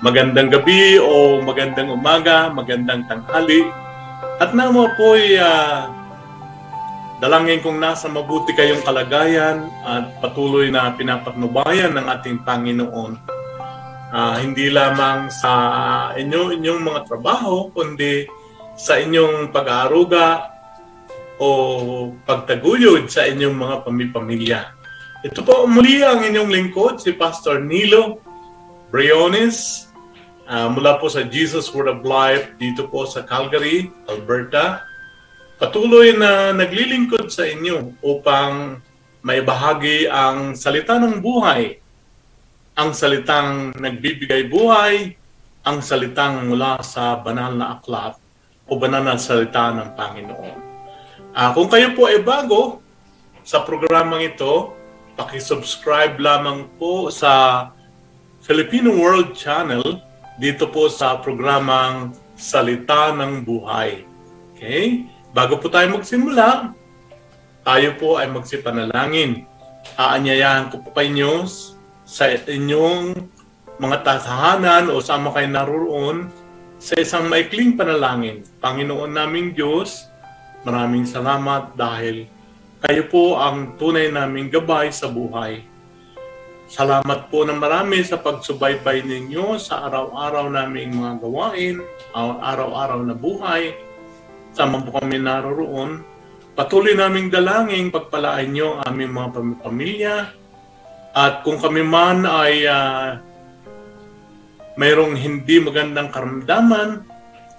magandang gabi o magandang umaga, magandang tanghali. At namo po'y uh, dalangin kong nasa mabuti kayong kalagayan at patuloy na pinapatnubayan ng ating Panginoon. Uh, hindi lamang sa inyo, inyong mga trabaho, kundi sa inyong pag-aaruga o pagtaguyod sa inyong mga pamipamilya. Ito po muli ang inyong lingkod, si Pastor Nilo Briones uh, mula po sa Jesus Word of Life dito po sa Calgary, Alberta. Patuloy na naglilingkod sa inyo upang may bahagi ang salita ng buhay, ang salitang nagbibigay buhay, ang salitang mula sa banal na aklat o banal na salita ng Panginoon. Uh, kung kayo po ay bago sa programang ito, pakisubscribe lamang po sa Filipino World Channel dito po sa programang Salita ng Buhay. Okay? Bago po tayo magsimula, tayo po ay magsipanalangin. Aanyayahan ko po kayo sa inyong mga tasahanan o sama kayo naroon sa isang maikling panalangin. Panginoon naming Diyos, maraming salamat dahil kayo po ang tunay naming gabay sa buhay. Salamat po ng marami sa pagsubaybay ninyo sa araw-araw naming mga gawain, araw-araw na buhay. Sama po kami naroroon. Patuloy naming dalangin pagpalaan nyo ang aming mga pamilya. At kung kami man ay uh, mayroong hindi magandang karamdaman,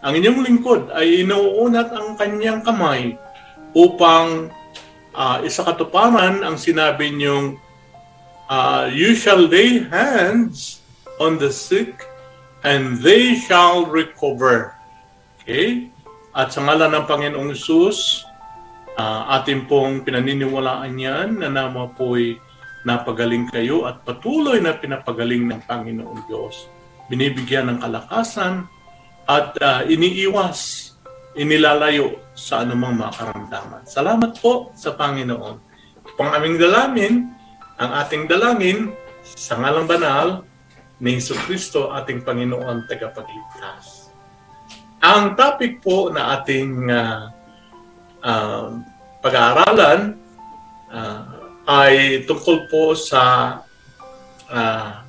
ang inyong lingkod ay inuunat ang kanyang kamay upang uh, isakatuparan ang sinabi niyong uh, you shall lay hands on the sick and they shall recover. Okay? At sa ngalan ng Panginoong Isus, uh, ating pong pinaniniwalaan yan na nama po'y napagaling kayo at patuloy na pinapagaling ng Panginoong Diyos. Binibigyan ng kalakasan at uh, iniiwas, inilalayo sa anumang mga karamdaman. Salamat po sa Panginoon. Pang aming dalamin, ang ating dalangin sa ngalang banal ni Yesu Kristo, ating Panginoon tagapagligtas. Ang topic po na ating uh, uh, pag-aaralan uh, ay tungkol po sa uh,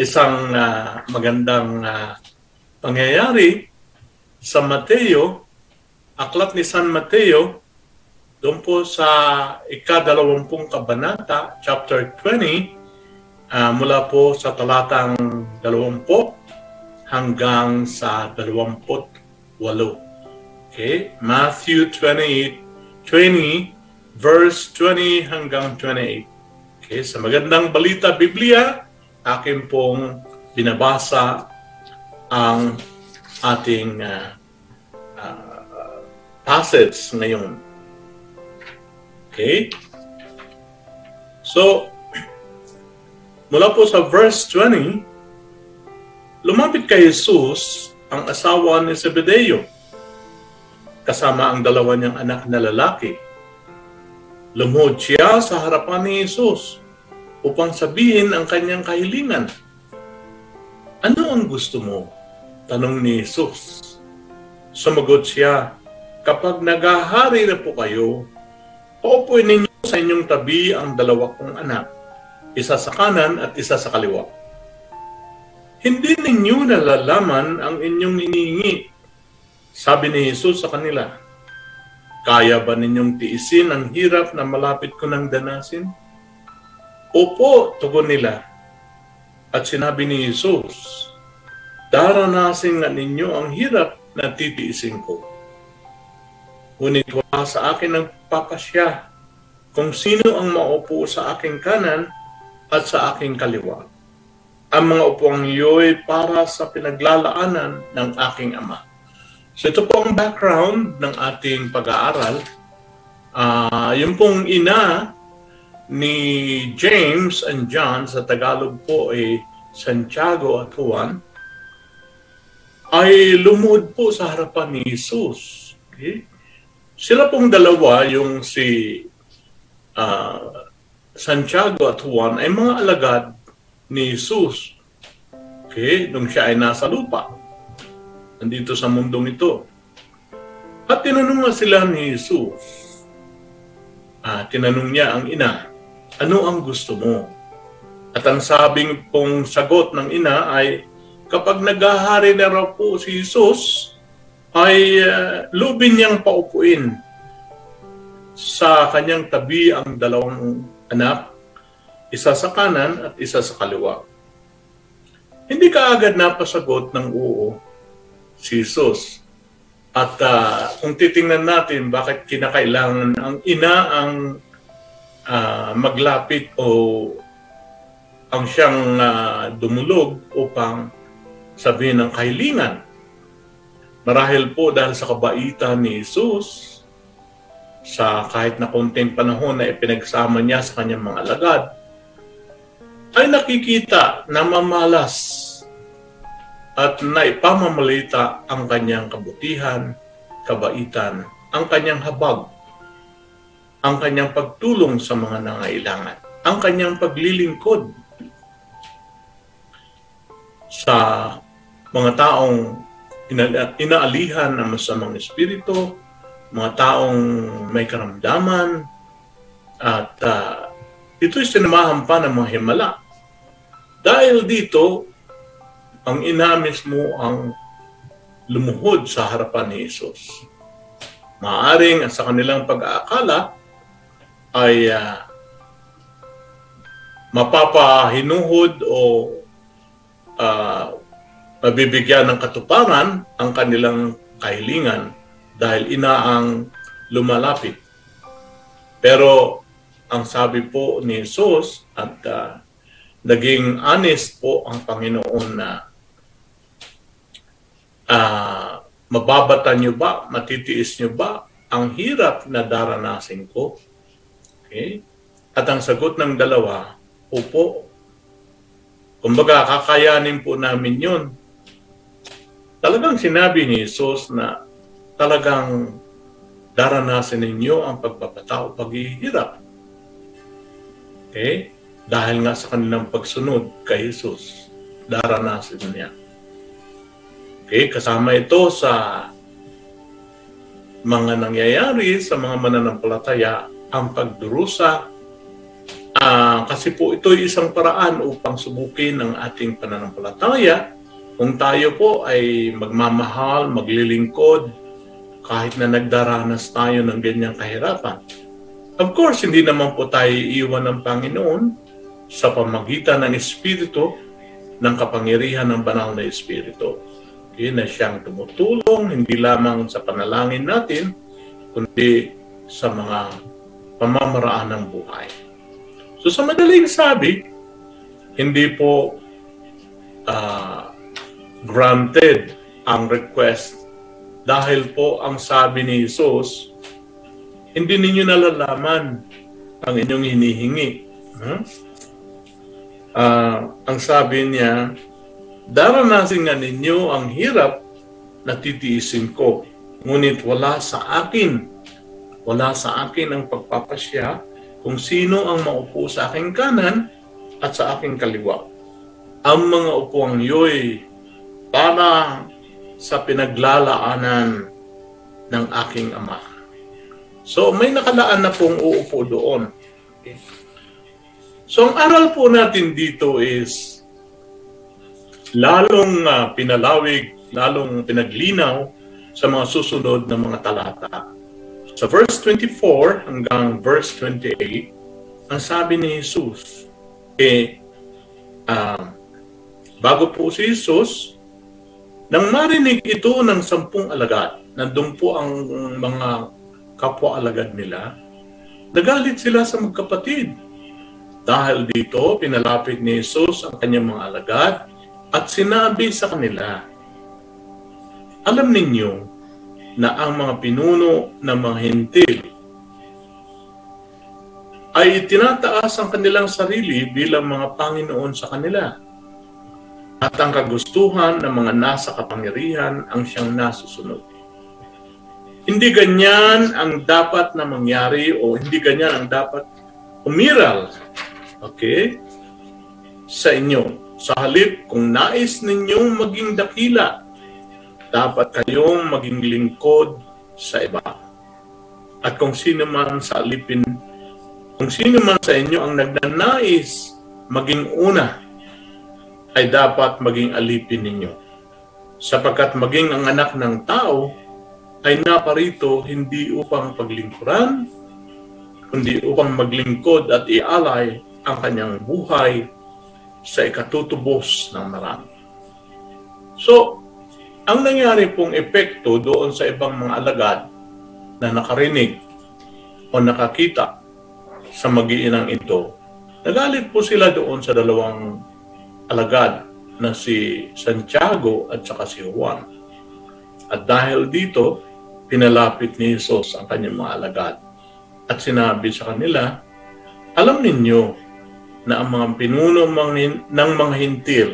isang uh, magandang uh, pangyayari sa Mateo, aklat ni San Mateo, doon po sa ikadalawampung kabanata, chapter 20, uh, mula po sa talatang dalawampu hanggang sa dalawamput walo. Okay? Matthew 28, 20, verse 20 hanggang 28. Okay? Sa magandang balita Biblia, akin pong binabasa ang ating uh, uh, passage ngayon. Okay? So, mula po sa verse 20, lumapit kay Jesus ang asawa ni Zebedeo kasama ang dalawa niyang anak na lalaki. Lumuhod siya sa harapan ni Jesus upang sabihin ang kanyang kahilingan. Ano ang gusto mo? Tanong ni Jesus. Sumagot siya, kapag nagahari na po kayo, Paupuin ninyo sa inyong tabi ang dalawa kong anak, isa sa kanan at isa sa kaliwa. Hindi ninyo nalalaman ang inyong iniingi. Sabi ni Jesus sa kanila, Kaya ba ninyong tiisin ang hirap na malapit ko ng danasin? Opo, tugon nila. At sinabi ni Jesus, Daranasin nga ninyo ang hirap na titiisin ko. Ngunit wala sa akin ang papasya kung sino ang maupo sa aking kanan at sa aking kaliwa. Ang mga upuang iyo'y para sa pinaglalaanan ng aking ama. So ito po ang background ng ating pag-aaral. Uh, yung pong ina ni James and John sa Tagalog po ay Santiago at Juan ay lumod po sa harapan ni Jesus. Okay? Sila pong dalawa, yung si uh, Santiago at Juan, ay mga alagad ni Jesus. Okay? Nung siya ay nasa lupa. Nandito sa mundong ito. At tinanong nga sila ni Jesus. Ah, tinanong niya ang ina, ano ang gusto mo? At ang sabing pong sagot ng ina ay, kapag naghahari na raw po si Jesus, ay uh, lubin niyang paupuin sa kanyang tabi ang dalawang anak, isa sa kanan at isa sa kaliwa. Hindi ka agad napasagot ng oo si Jesus. At uh, kung titingnan natin bakit kinakailangan ang ina ang uh, maglapit o ang siyang uh, dumulog upang sabihin ng kahilingan. Marahil po dahil sa kabaitan ni Jesus, sa kahit na konting panahon na ipinagsama niya sa kanyang mga alagad, ay nakikita na mamalas at naipamamalita ang kanyang kabutihan, kabaitan, ang kanyang habag, ang kanyang pagtulong sa mga nangailangan, ang kanyang paglilingkod sa mga taong ina- inaalihan ng masamang espiritu, mga taong may karamdaman, at uh, ito'y sinamahan pa ng mga himala. Dahil dito, ang ina mismo ang lumuhod sa harapan ni Jesus. Maaring sa kanilang pag-aakala ay uh, mapapahinuhod o uh, mabibigyan ng katuparan ang kanilang kahilingan dahil ina ang lumalapit. Pero ang sabi po ni Jesus at uh, naging honest po ang Panginoon na uh, mababata niyo ba, matitiis niyo ba ang hirap na daranasin ko? Okay? At ang sagot ng dalawa, opo. Kumbaga, kakayanin po namin yun talagang sinabi ni Jesus na talagang daranasin ninyo ang pagpapatao, paghihirap. Okay? Dahil nga sa kanilang pagsunod kay Jesus, daranasin niya. Okay? Kasama ito sa mga nangyayari sa mga mananampalataya ang pagdurusa uh, kasi po ito isang paraan upang subukin ang ating pananampalataya kung tayo po ay magmamahal, maglilingkod, kahit na nagdaranas tayo ng ganyang kahirapan. Of course, hindi naman po tayo iiwan ng Panginoon sa pamagitan ng Espiritu ng kapangyarihan ng banal na Espiritu. Yun na siyang tumutulong, hindi lamang sa panalangin natin, kundi sa mga pamamaraan ng buhay. So sa madaling sabi, hindi po granted ang request dahil po ang sabi ni Jesus, hindi ninyo nalalaman ang inyong hinihingi. Huh? Uh, ang sabi niya, daranasin nga ninyo ang hirap na titiisin ko. Ngunit wala sa akin, wala sa akin ang pagpapasya kung sino ang maupo sa aking kanan at sa aking kaliwa. Ang mga upuang yo'y para sa pinaglalaanan ng aking ama. So may nakalaan na pong uupo doon. So ang aral po natin dito is lalong uh, pinalawig, lalong pinaglinaw sa mga susunod na mga talata. Sa verse 24 hanggang verse 28, ang sabi ni Jesus, eh, uh, bago po si Jesus, nang marinig ito ng sampung alagad, nandun po ang mga kapwa-alagad nila, nagalit sila sa magkapatid. Dahil dito, pinalapit ni Jesus ang kanyang mga alagad at sinabi sa kanila, Alam ninyo na ang mga pinuno ng mga hintil ay tinataas ang kanilang sarili bilang mga Panginoon sa kanila at ang kagustuhan ng mga nasa kapangyarihan ang siyang nasusunod. Hindi ganyan ang dapat na mangyari o hindi ganyan ang dapat umiral okay, sa inyo. Sa halip, kung nais ninyong maging dakila, dapat kayong maging lingkod sa iba. At kung sino man sa alipin, kung sino man sa inyo ang nagnanais maging una, ay dapat maging alipin ninyo. Sapagkat maging ang anak ng tao ay naparito hindi upang paglingkuran, kundi upang maglingkod at ialay ang kanyang buhay sa ikatutubos ng marami. So, ang nangyari pong epekto doon sa ibang mga alagad na nakarinig o nakakita sa magiinang ito, nagalit po sila doon sa dalawang alagad na si Santiago at saka si Juan. At dahil dito, pinalapit ni Jesus ang kanyang mga alagad at sinabi sa kanila, alam ninyo na ang mga pinuno ng mga hintil,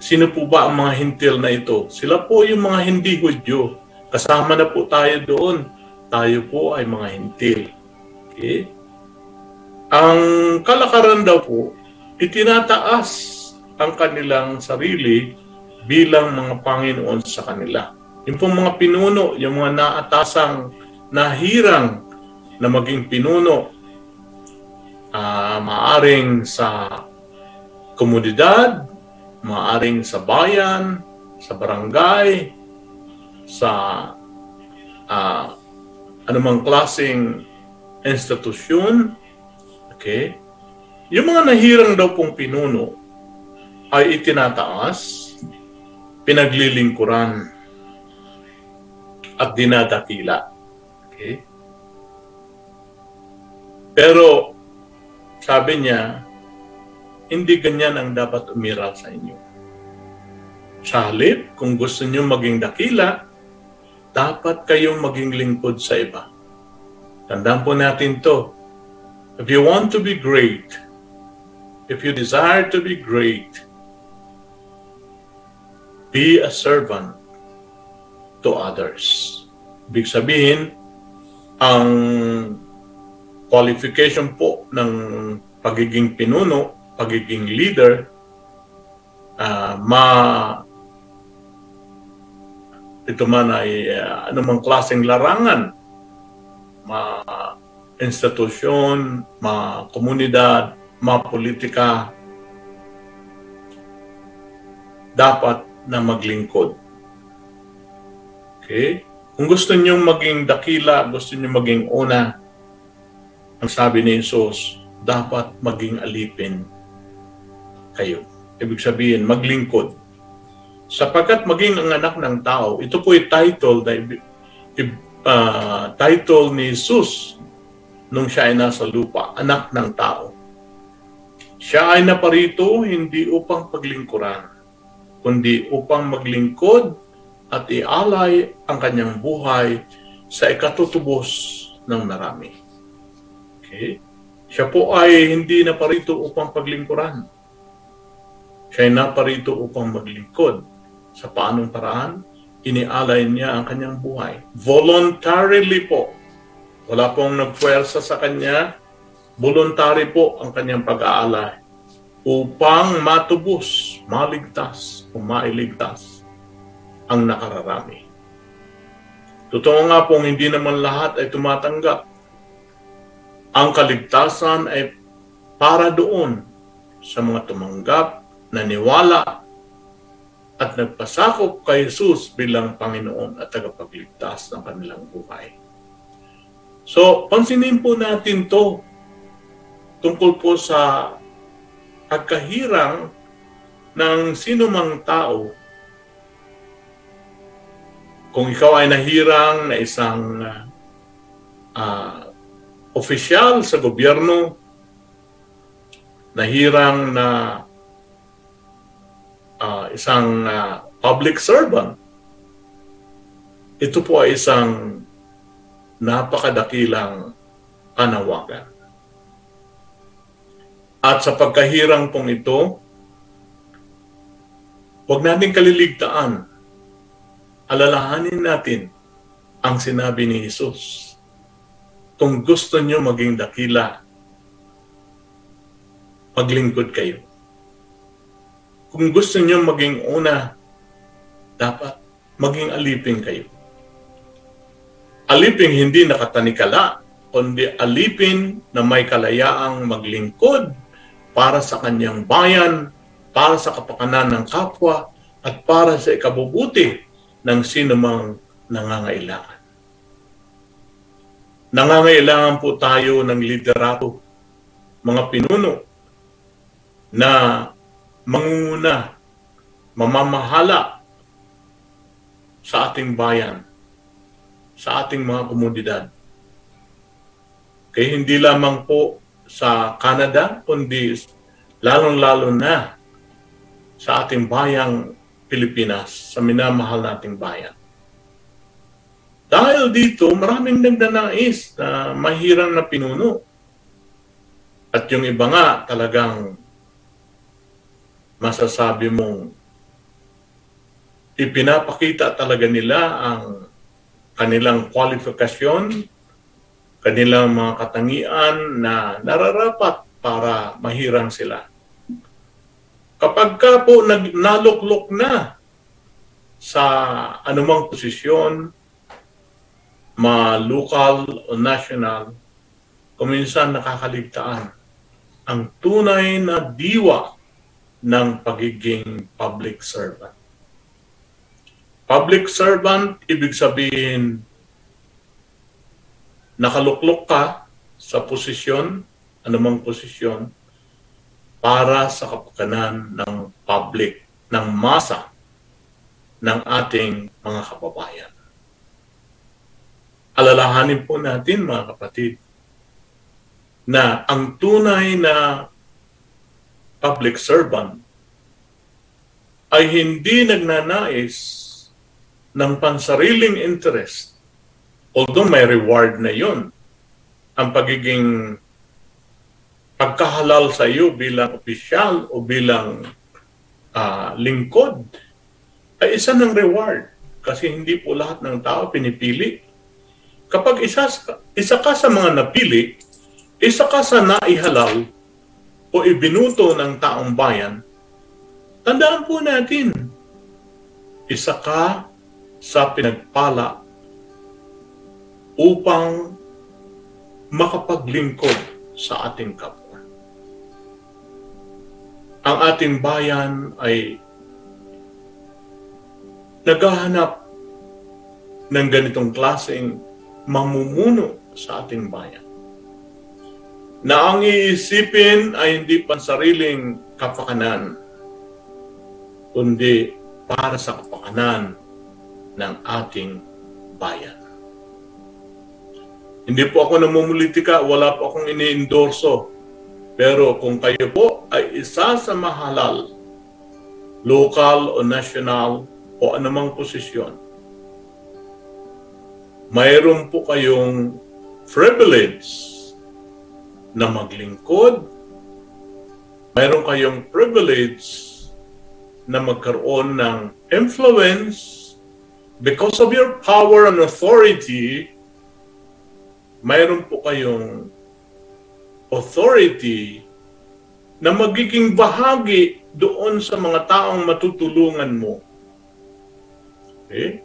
sino po ba ang mga hintil na ito? Sila po yung mga hindi Hudyo. Kasama na po tayo doon. Tayo po ay mga hintil. Okay? Ang kalakaran daw po, itinataas ang kanilang sarili bilang mga Panginoon sa kanila. Yung pong mga pinuno, yung mga naatasang nahirang na maging pinuno, uh, maaring sa komunidad, maaring sa bayan, sa barangay, sa uh, anumang klaseng institusyon, okay? Yung mga nahirang daw pong pinuno ay itinataas, pinaglilingkuran, at dinadakila. Okay? Pero, sabi niya, hindi ganyan ang dapat umiral sa inyo. Sa kung gusto niyo maging dakila, dapat kayong maging lingkod sa iba. Tandaan po natin to. If you want to be great, if you desire to be great, be a servant to others. Ibig sabihin, ang qualification po ng pagiging pinuno, pagiging leader, uh, ma ito man ay uh, anumang klaseng larangan, ma institusyon, ma komunidad, ma politika, dapat na maglingkod Okay? Kung gusto niyo maging dakila, gusto niyo maging una, ang sabi ni Jesus, dapat maging alipin kayo. Ibig sabihin, maglingkod. Sapagkat maging ang anak ng tao, ito po yung title na uh, title ni Jesus nung siya ay nasa lupa, anak ng tao. Siya ay naparito hindi upang paglingkuran, kundi upang maglingkod at ialay ang kanyang buhay sa ikatutubos ng marami. Okay? Siya po ay hindi na parito upang paglingkuran. Siya ay naparito upang maglingkod. Sa paanong paraan? Inialay niya ang kanyang buhay. Voluntarily po. Wala pong nagpwersa sa kanya. Voluntary po ang kanyang pag-aalay upang matubos, maligtas, o mailigtas ang nakararami. Totoo nga pong hindi naman lahat ay tumatanggap. Ang kaligtasan ay para doon sa mga tumanggap, naniwala, at nagpasakop kay Jesus bilang Panginoon at tagapagligtas ng kanilang buhay. So, pansinin po natin to tungkol po sa pagkahirang ng sinumang tao kung ikaw ay nahirang na isang uh, opisyal sa gobyerno, nahirang na uh, isang uh, public servant, ito po ay isang napakadakilang kanawagan. At sa pagkahirang pong ito, huwag natin kaliligtaan alalahanin natin ang sinabi ni Jesus. Kung gusto nyo maging dakila, maglingkod kayo. kung gusto niyo maging una, dapat maging alipin kayo. Alipin hindi nakatanikala, kundi alipin na may kalayaang maglingkod para sa kanyang bayan, para sa kapakanan ng kapwa, at para sa ikabubuti ng sinumang nangangailangan. Nangangailangan po tayo ng liderato, mga pinuno, na mangunguna, mamamahala sa ating bayan, sa ating mga komunidad. Kaya hindi lamang po sa Canada, kundi lalong-lalo na sa ating bayang Pilipinas, sa minamahal nating bayan. Dahil dito, maraming nagdanais na mahirang na pinuno. At yung iba nga talagang masasabi mong ipinapakita talaga nila ang kanilang kwalifikasyon, kanilang mga katangian na nararapat para mahirang sila. Kapag ka po nag, naluklok na sa anumang posisyon, ma local o national, kuminsan nakakaligtaan ang tunay na diwa ng pagiging public servant. Public servant, ibig sabihin, nakaluklok ka sa posisyon, anumang posisyon, para sa kapakanan ng public, ng masa, ng ating mga kababayan. Alalahanin po natin mga kapatid na ang tunay na public servant ay hindi nagnanais ng pansariling interest. Although may reward na yon ang pagiging pagkahalal sa iyo bilang opisyal o bilang uh, lingkod ay isa ng reward kasi hindi po lahat ng tao pinipili. Kapag isa, isa ka sa mga napili, isa ka sa naihalal o ibinuto ng taong bayan, tandaan po natin, isa ka sa pinagpala upang makapaglingkod sa ating kapwa ang ating bayan ay naghahanap ng ganitong klaseng mamumuno sa ating bayan. Na ang iisipin ay hindi pansariling kapakanan, kundi para sa kapakanan ng ating bayan. Hindi po ako namumulitika, wala po akong ini-endorso. Pero kung kayo po ay isa sa mahalal, local o national o anumang posisyon, mayroon po kayong privilege na maglingkod, mayroon kayong privilege na magkaroon ng influence because of your power and authority, mayroon po kayong authority na magiging bahagi doon sa mga taong matutulungan mo. Okay?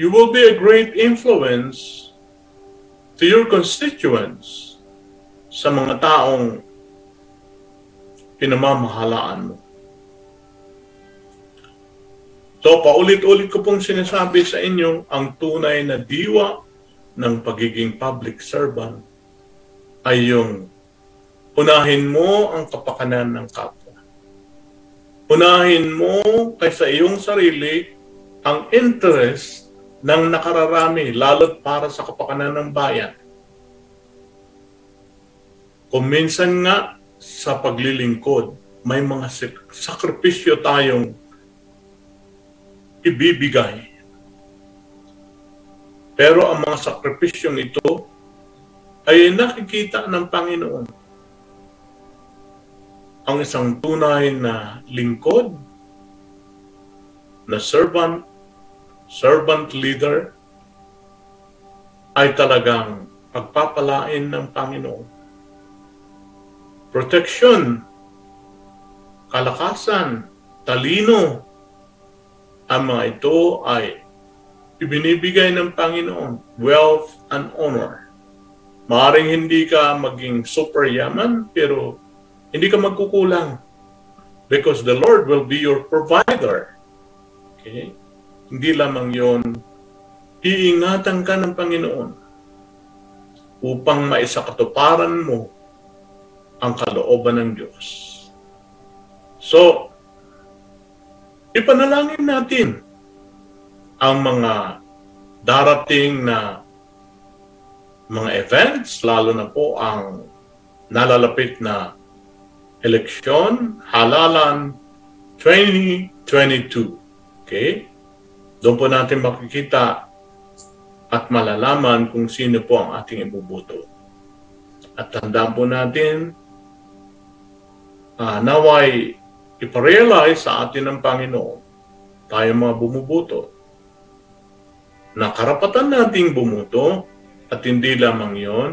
You will be a great influence to your constituents sa mga taong pinamamahalaan mo. So, paulit-ulit ko pong sinasabi sa inyo ang tunay na diwa ng pagiging public servant ay yung unahin mo ang kapakanan ng kapwa. Unahin mo kaysa iyong sarili ang interest ng nakararami, lalo't para sa kapakanan ng bayan. Kung minsan nga sa paglilingkod, may mga sakripisyo tayong ibibigay. Pero ang mga sakripisyong ito ay nakikita ng Panginoon ang isang tunay na lingkod, na servant, servant leader, ay talagang pagpapalain ng Panginoon. Protection kalakasan, talino. Ang mga ito ay ibinibigay ng Panginoon, wealth and honor. Maaring hindi ka maging super yaman, pero hindi ka magkukulang. Because the Lord will be your provider. Okay? Hindi lamang yon iingatan ka ng Panginoon upang maisakatuparan mo ang kalooban ng Diyos. So, ipanalangin natin ang mga darating na mga events, lalo na po ang nalalapit na eleksyon, halalan 2022. Okay? Doon po natin makikita at malalaman kung sino po ang ating ibubuto. At tandaan po natin, uh, naway iparealize sa atin ng Panginoon, tayo mga bumubuto, na karapatan nating bumuto at hindi lamang yon,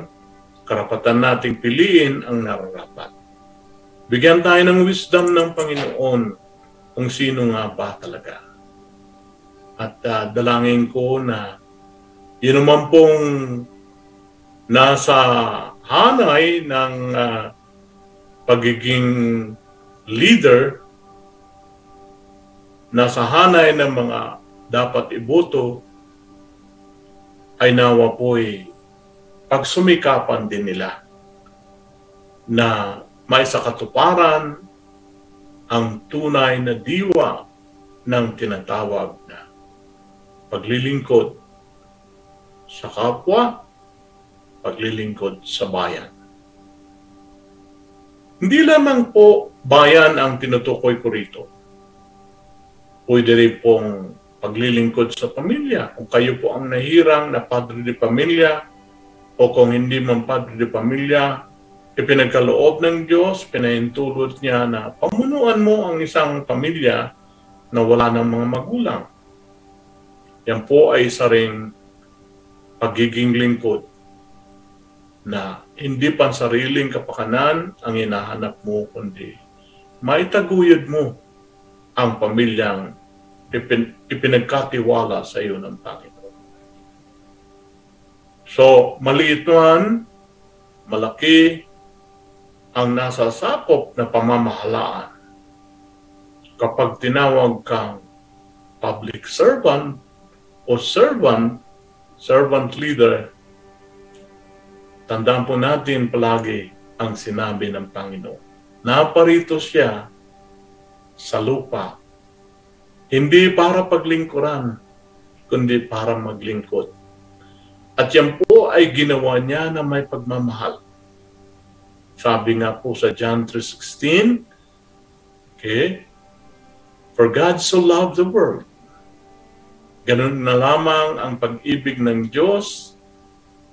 karapatan nating piliin ang nararapat. Bigyan tayo ng wisdom ng Panginoon kung sino nga ba talaga. At uh, dalangin ko na yun naman pong nasa hanay ng uh, pagiging leader, nasa hanay ng mga dapat iboto, ay nawa po'y pagsumikapan din nila na may sakatuparan ang tunay na diwa ng tinatawag na paglilingkod sa kapwa, paglilingkod sa bayan. Hindi lamang po bayan ang tinutukoy ko rito. Pwede rin pong paglilingkod sa pamilya. Kung kayo po ang nahirang na padre de pamilya o kung hindi man padre de pamilya, ipinagkaloob ng Diyos, pinahintulot niya na pamunuan mo ang isang pamilya na wala ng mga magulang. Yan po ay isa ring pagiging lingkod na hindi pan sariling kapakanan ang hinahanap mo, kundi maitaguyod mo ang pamilyang ipin, ipinagkatiwala sa iyo ng Panginoon. So, maliit man, malaki, ang nasa sakop na pamamahalaan kapag tinawag kang public servant o servant servant leader, tandaan po natin palagi ang sinabi ng Panginoon. Naparito siya sa lupa, hindi para paglingkuran, kundi para maglingkod. At yan po ay ginawa niya na may pagmamahal. Sabi nga po sa John 3.16, okay, For God so loved the world Ganun na lamang ang pag-ibig ng Diyos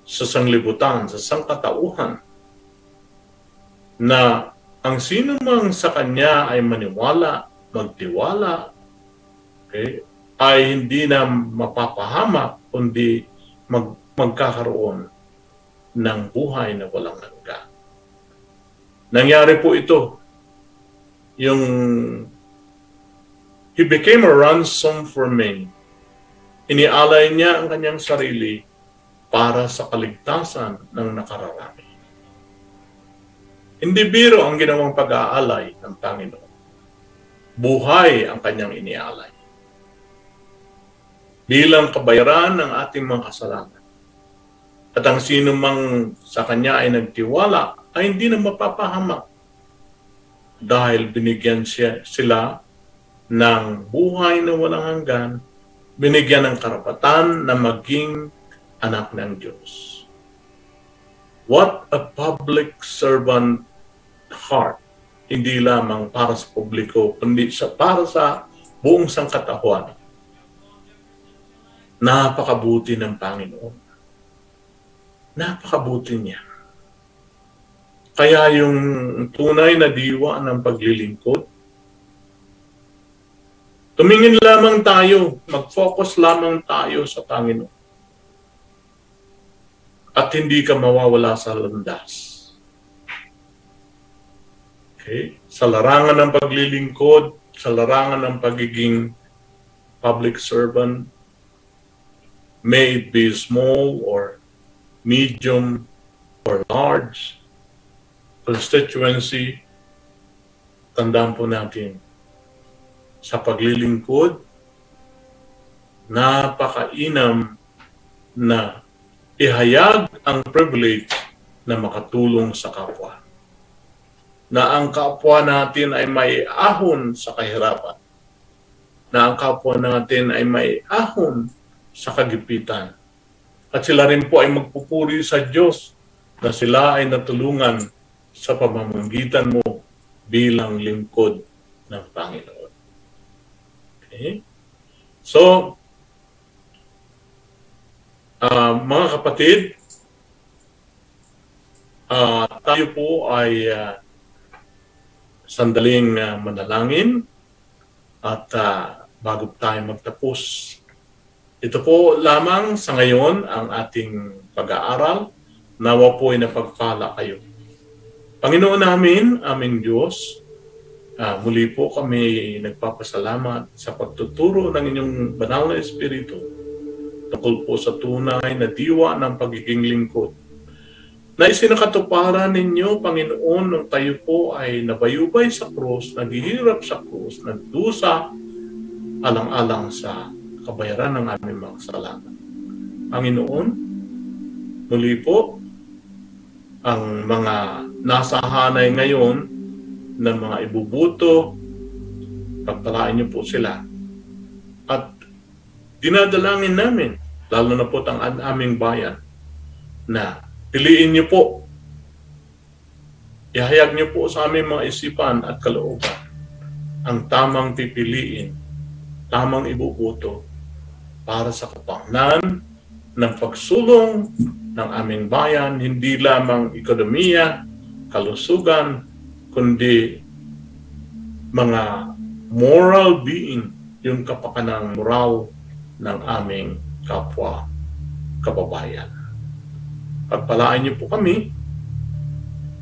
sa sanglibutan, sa sangkatauhan, na ang sino mang sa Kanya ay maniwala, magtiwala, okay, ay hindi na mapapahama, kundi mag, magkakaroon ng buhay na walang hanggan. Nangyari po ito. Yung He became a ransom for many Inialay niya ang kanyang sarili para sa kaligtasan ng nakararami. Hindi biro ang ginawang pag-aalay ng Panginoon. Buhay ang kanyang inialay. Bilang kabayaran ng ating mga kasalanan. At ang sino mang sa kanya ay nagtiwala ay hindi na mapapahamak dahil binigyan siya, sila ng buhay na walang hanggan binigyan ng karapatan na maging anak ng Diyos. What a public servant heart. Hindi lamang para sa publiko, kundi sa, para sa buong sangkatahuan. Napakabuti ng Panginoon. Napakabuti niya. Kaya yung tunay na diwa ng paglilingkod, Tumingin lamang tayo, mag-focus lamang tayo sa Panginoon. At hindi ka mawawala sa landas. Okay? Sa larangan ng paglilingkod, sa larangan ng pagiging public servant, may be small or medium or large constituency, tandaan po natin, sa paglilingkod, napakainam na ihayag ang privilege na makatulong sa kapwa. Na ang kapwa natin ay may ahon sa kahirapan. Na ang kapwa natin ay may ahon sa kagipitan. At sila rin po ay magpupuri sa Diyos na sila ay natulungan sa pamamagitan mo bilang lingkod ng Panginoon. Okay? So, uh, mga kapatid, uh, tayo po ay uh, sandaling uh, manalangin at uh, bago tayo magtapos, ito po lamang sa ngayon ang ating pag-aaral. Nawa po ay napagpala kayo. Panginoon namin, aming Diyos, uh, muli po kami nagpapasalamat sa pagtuturo ng inyong banal na Espiritu tungkol po sa tunay na diwa ng pagiging lingkod. Na isinakatuparan ninyo, Panginoon, nung tayo po ay nabayubay sa krus, naghihirap sa krus, nagdusa, alang-alang sa kabayaran ng aming mga kasalanan. Panginoon, muli po, ang mga nasa hanay ngayon ng mga ibubuto, pagpalain niyo po sila. At dinadalangin namin, lalo na po ang aming bayan, na piliin niyo po, ihayag niyo po sa aming mga isipan at kalooban ang tamang pipiliin, tamang ibubuto para sa kapangnan ng pagsulong ng aming bayan, hindi lamang ekonomiya, kalusugan, kundi mga moral being, yung kapakanang moral ng aming kapwa kababayan. Pagpalaan niyo po kami,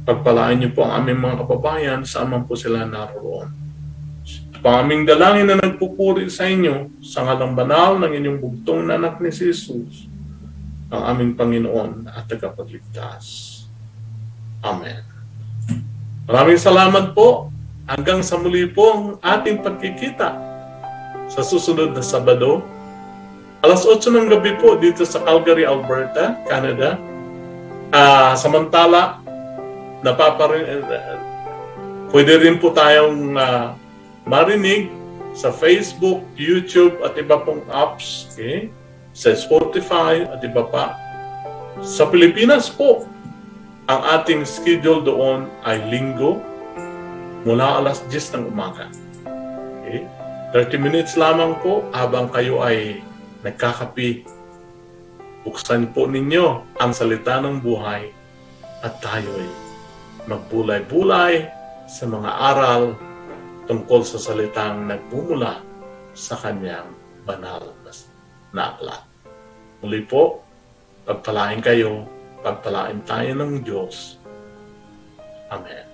pagpalaan niyo po ang aming mga kababayan saan man po sila naroon. Paming dalangin na nagpupuri sa inyo sa ngalang banal ng inyong bugtong na anak ni Jesus, ang aming Panginoon at tagapagligtas. Amen. Maraming salamat po. Hanggang sa muli po ang ating pagkikita sa susunod na Sabado. Alas 8 ng gabi po dito sa Calgary, Alberta, Canada. Uh, samantala, napaparin, uh, pwede rin po tayong uh, marinig sa Facebook, YouTube at iba pong apps. Okay? Sa Spotify at iba pa. Sa Pilipinas po, ang ating schedule doon ay linggo mula alas 10 ng umaga. Okay? 30 minutes lamang po habang kayo ay nagkakapi. Buksan po ninyo ang salita ng buhay at tayo ay magbulay-bulay sa mga aral tungkol sa salitang nagmumula sa kanyang banal na aklat. Muli po, pagpalain kayo pagpalain tayo ng Diyos. Amen.